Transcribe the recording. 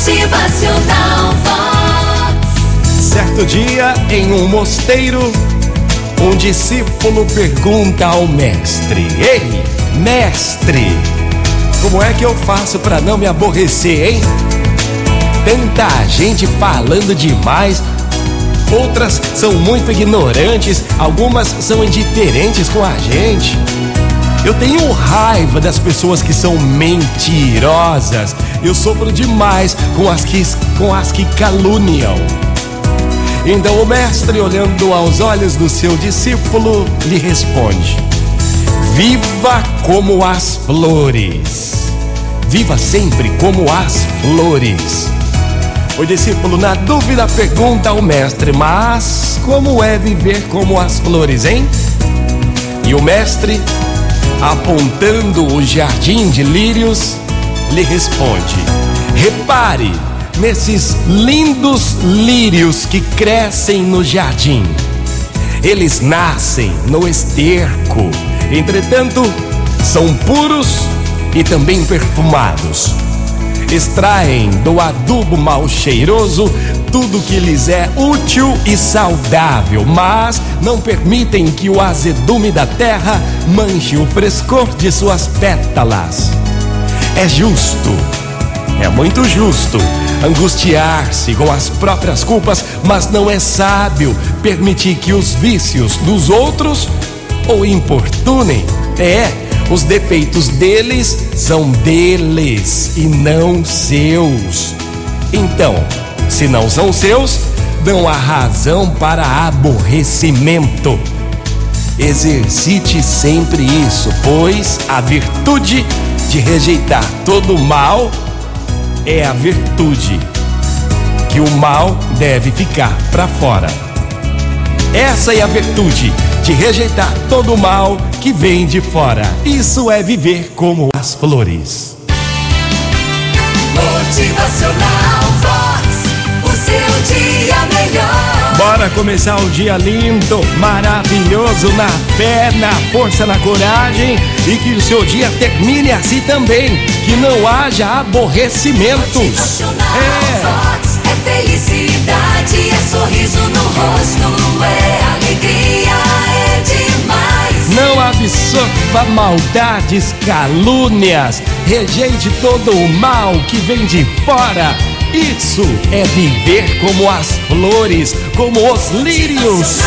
Motivacional Vox. Certo dia, em um mosteiro, um discípulo pergunta ao mestre: Ei, mestre, como é que eu faço para não me aborrecer, hein? Tanta gente falando demais, outras são muito ignorantes, algumas são indiferentes com a gente. Eu tenho raiva das pessoas que são mentirosas. Eu sofro demais com as que, com as que caluniam. Então o mestre, olhando aos olhos do seu discípulo, lhe responde: Viva como as flores. Viva sempre como as flores. O discípulo, na dúvida, pergunta ao mestre: Mas como é viver como as flores, hein? E o mestre, apontando o jardim de lírios, lhe responde: Repare nesses lindos lírios que crescem no jardim. Eles nascem no esterco, entretanto, são puros e também perfumados. Extraem do adubo mal cheiroso tudo que lhes é útil e saudável, mas não permitem que o azedume da terra manche o frescor de suas pétalas. É justo, é muito justo angustiar-se com as próprias culpas, mas não é sábio permitir que os vícios dos outros o importunem. É, os defeitos deles são deles e não seus. Então, se não são seus, dão a razão para aborrecimento. Exercite sempre isso, pois a virtude de rejeitar todo o mal é a virtude que o mal deve ficar para fora. Essa é a virtude de rejeitar todo o mal que vem de fora. Isso é viver como as flores. Motivacional Vox. O seu dia melhor. Bora começar o dia lindo, maravilhoso, na fé, na força, na coragem e que o seu dia termine assim também, que não haja aborrecimentos. Motivacional É. Vox. Absorva maldades, calúnias, rejeite todo o mal que vem de fora. Isso é viver como as flores, como os lírios.